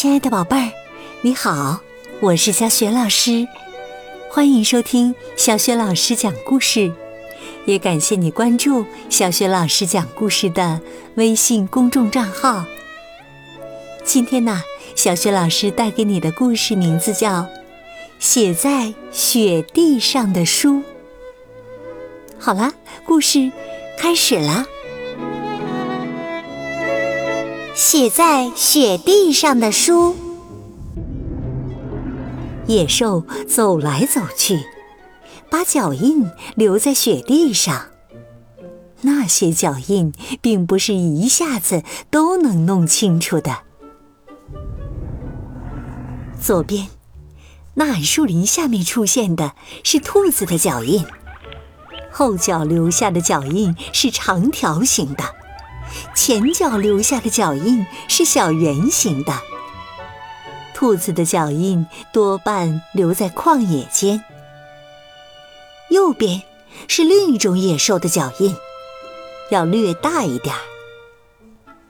亲爱的宝贝儿，你好，我是小雪老师，欢迎收听小雪老师讲故事，也感谢你关注小雪老师讲故事的微信公众账号。今天呢，小雪老师带给你的故事名字叫《写在雪地上的书》。好了，故事开始了。写在雪地上的书。野兽走来走去，把脚印留在雪地上。那些脚印并不是一下子都能弄清楚的。左边，那矮树林下面出现的是兔子的脚印，后脚留下的脚印是长条形的。前脚留下的脚印是小圆形的。兔子的脚印多半留在旷野间。右边是另一种野兽的脚印，要略大一点儿。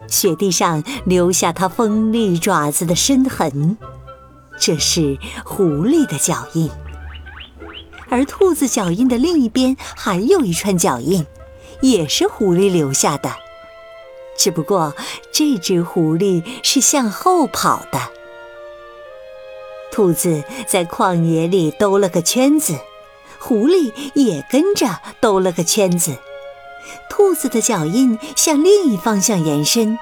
雪地上留下它锋利爪子的深痕，这是狐狸的脚印。而兔子脚印的另一边还有一串脚印，也是狐狸留下的。只不过这只狐狸是向后跑的。兔子在旷野里兜了个圈子，狐狸也跟着兜了个圈子。兔子的脚印向另一方向延伸，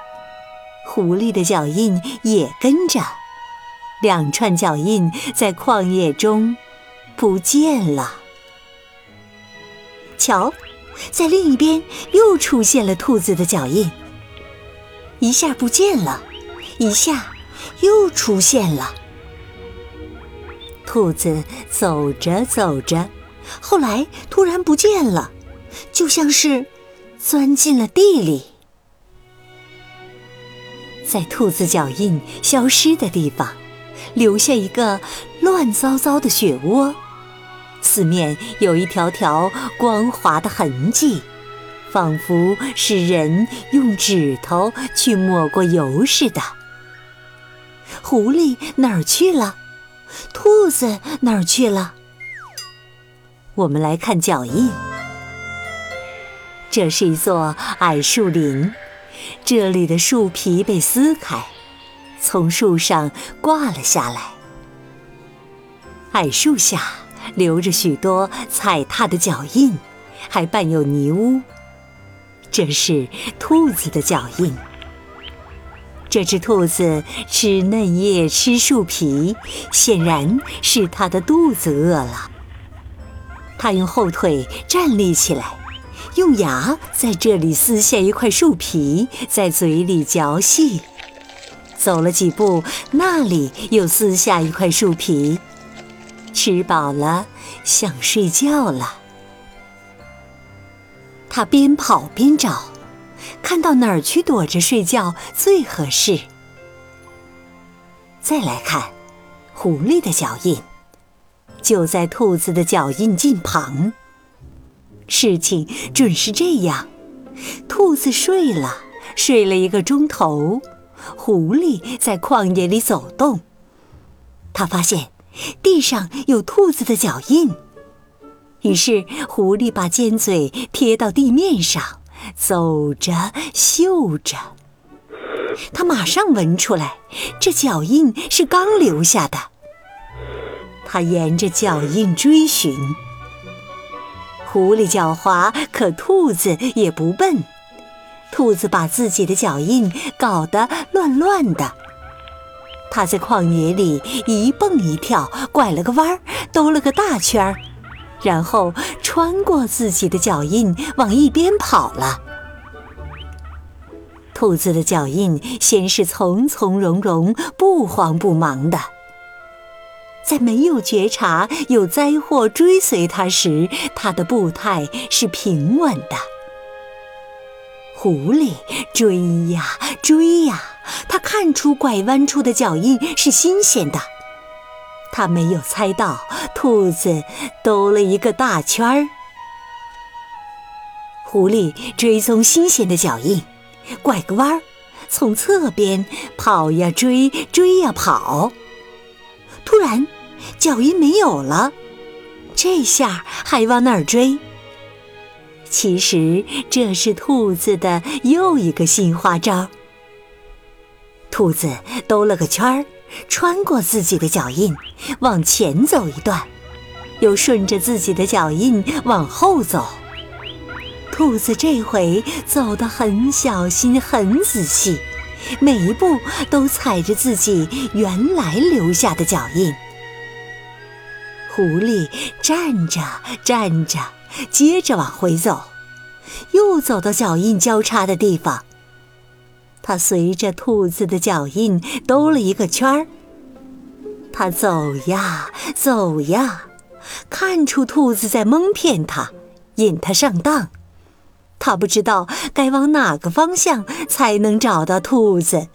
狐狸的脚印也跟着。两串脚印在旷野中不见了。瞧，在另一边又出现了兔子的脚印。一下不见了，一下又出现了。兔子走着走着，后来突然不见了，就像是钻进了地里。在兔子脚印消失的地方，留下一个乱糟糟的雪窝，四面有一条条光滑的痕迹。仿佛是人用指头去抹过油似的。狐狸哪儿去了？兔子哪儿去了？我们来看脚印。这是一座矮树林，这里的树皮被撕开，从树上挂了下来。矮树下留着许多踩踏的脚印，还伴有泥污。这是兔子的脚印。这只兔子吃嫩叶、吃树皮，显然是它的肚子饿了。它用后腿站立起来，用牙在这里撕下一块树皮，在嘴里嚼细。走了几步，那里又撕下一块树皮。吃饱了，想睡觉了。他边跑边找，看到哪儿去躲着睡觉最合适。再来看，狐狸的脚印，就在兔子的脚印近旁。事情准是这样：兔子睡了，睡了一个钟头；狐狸在旷野里走动，他发现地上有兔子的脚印。于是，狐狸把尖嘴贴到地面上，走着嗅着。他马上闻出来，这脚印是刚留下的。他沿着脚印追寻。狐狸狡猾，可兔子也不笨。兔子把自己的脚印搞得乱乱的。它在旷野里一蹦一跳，拐了个弯儿，兜了个大圈儿。然后穿过自己的脚印，往一边跑了。兔子的脚印先是从从容容、不慌不忙的，在没有觉察有灾祸追随它时，它的步态是平稳的。狐狸追呀追呀，它看出拐弯处的脚印是新鲜的。他没有猜到，兔子兜了一个大圈儿。狐狸追踪新鲜的脚印，拐个弯儿，从侧边跑呀追，追呀跑。突然，脚印没有了，这下还往哪儿追？其实这是兔子的又一个新花招。兔子兜了个圈儿，穿过自己的脚印，往前走一段，又顺着自己的脚印往后走。兔子这回走得很小心、很仔细，每一步都踩着自己原来留下的脚印。狐狸站着站着，接着往回走，又走到脚印交叉的地方。他随着兔子的脚印兜了一个圈儿。他走呀走呀，看出兔子在蒙骗他，引他上当。他不知道该往哪个方向才能找到兔子。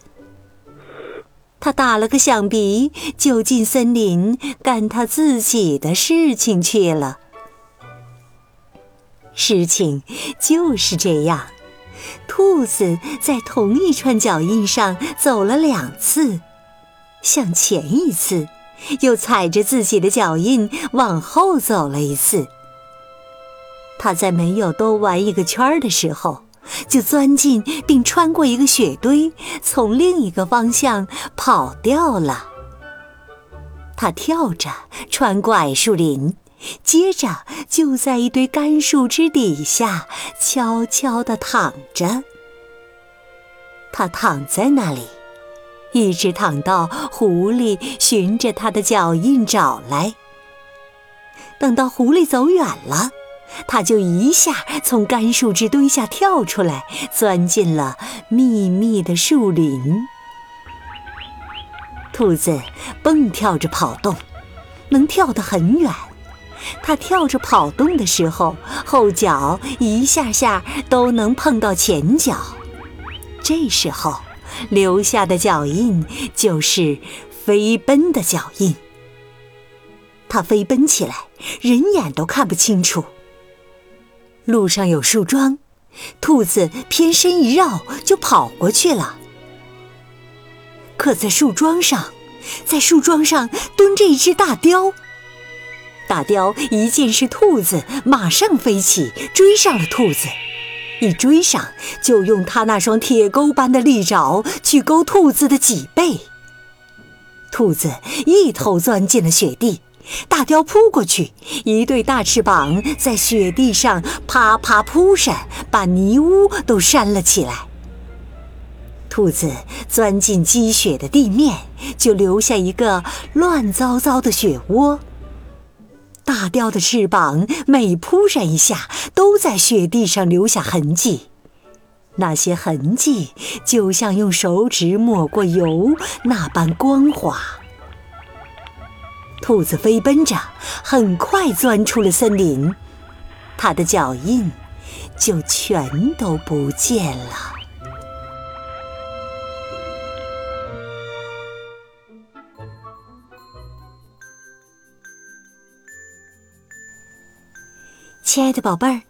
他打了个响鼻，就进森林干他自己的事情去了。事情就是这样。兔子在同一串脚印上走了两次，向前一次，又踩着自己的脚印往后走了一次。它在没有兜完一个圈儿的时候，就钻进并穿过一个雪堆，从另一个方向跑掉了。它跳着穿过矮树林。接着，就在一堆干树枝底下悄悄地躺着。他躺在那里，一直躺到狐狸循着他的脚印找来。等到狐狸走远了，他就一下从干树枝堆下跳出来，钻进了密密的树林。兔子蹦跳着跑动，能跳得很远。它跳着跑动的时候，后脚一下下都能碰到前脚，这时候留下的脚印就是飞奔的脚印。它飞奔起来，人眼都看不清楚。路上有树桩，兔子偏身一绕就跑过去了。可在树桩上，在树桩上蹲着一只大雕。大雕一见是兔子，马上飞起，追上了兔子。一追上，就用他那双铁钩般的利爪去勾兔子的脊背。兔子一头钻进了雪地，大雕扑过去，一对大翅膀在雪地上啪啪扑扇，把泥污都扇了起来。兔子钻进积雪的地面，就留下一个乱糟糟的雪窝。大雕的翅膀每扑闪一下，都在雪地上留下痕迹。那些痕迹就像用手指抹过油那般光滑。兔子飞奔着，很快钻出了森林，它的脚印就全都不见了。亲爱的宝贝儿，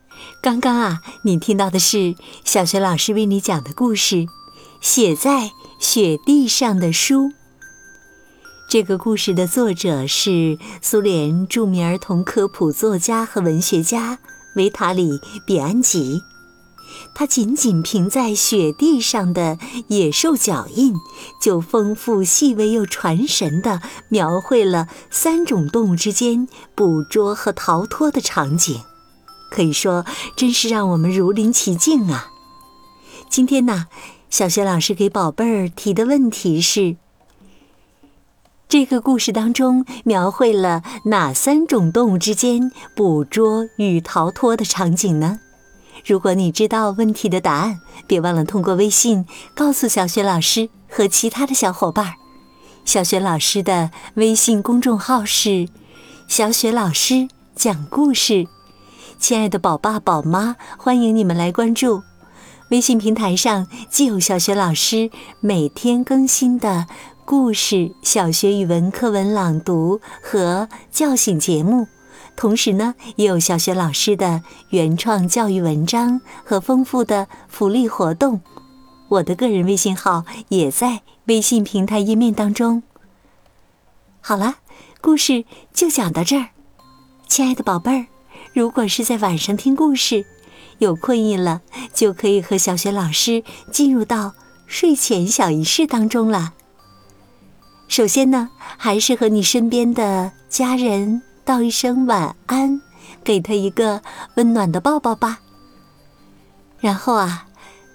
刚刚啊，你听到的是小学老师为你讲的故事《写在雪地上的书》。这个故事的作者是苏联著名儿童科普作家和文学家维塔里·比安吉。他仅仅凭在雪地上的野兽脚印，就丰富、细微又传神地描绘了三种动物之间捕捉和逃脱的场景。可以说，真是让我们如临其境啊！今天呢，小学老师给宝贝儿提的问题是：这个故事当中描绘了哪三种动物之间捕捉与逃脱的场景呢？如果你知道问题的答案，别忘了通过微信告诉小学老师和其他的小伙伴。小学老师的微信公众号是“小雪老师讲故事”。亲爱的宝爸宝妈，欢迎你们来关注微信平台上，既有小学老师每天更新的故事、小学语文课文朗读和叫醒节目，同时呢，也有小学老师的原创教育文章和丰富的福利活动。我的个人微信号也在微信平台页面当中。好了，故事就讲到这儿，亲爱的宝贝儿，如果是在晚上听故事，有困意了，就可以和小雪老师进入到睡前小仪式当中了。首先呢，还是和你身边的家人道一声晚安，给他一个温暖的抱抱吧。然后啊，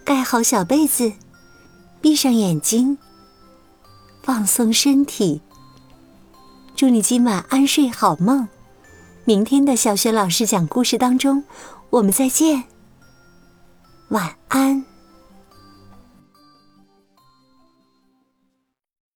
盖好小被子，闭上眼睛，放松身体。祝你今晚安睡好梦，明天的小雪老师讲故事当中，我们再见。晚安。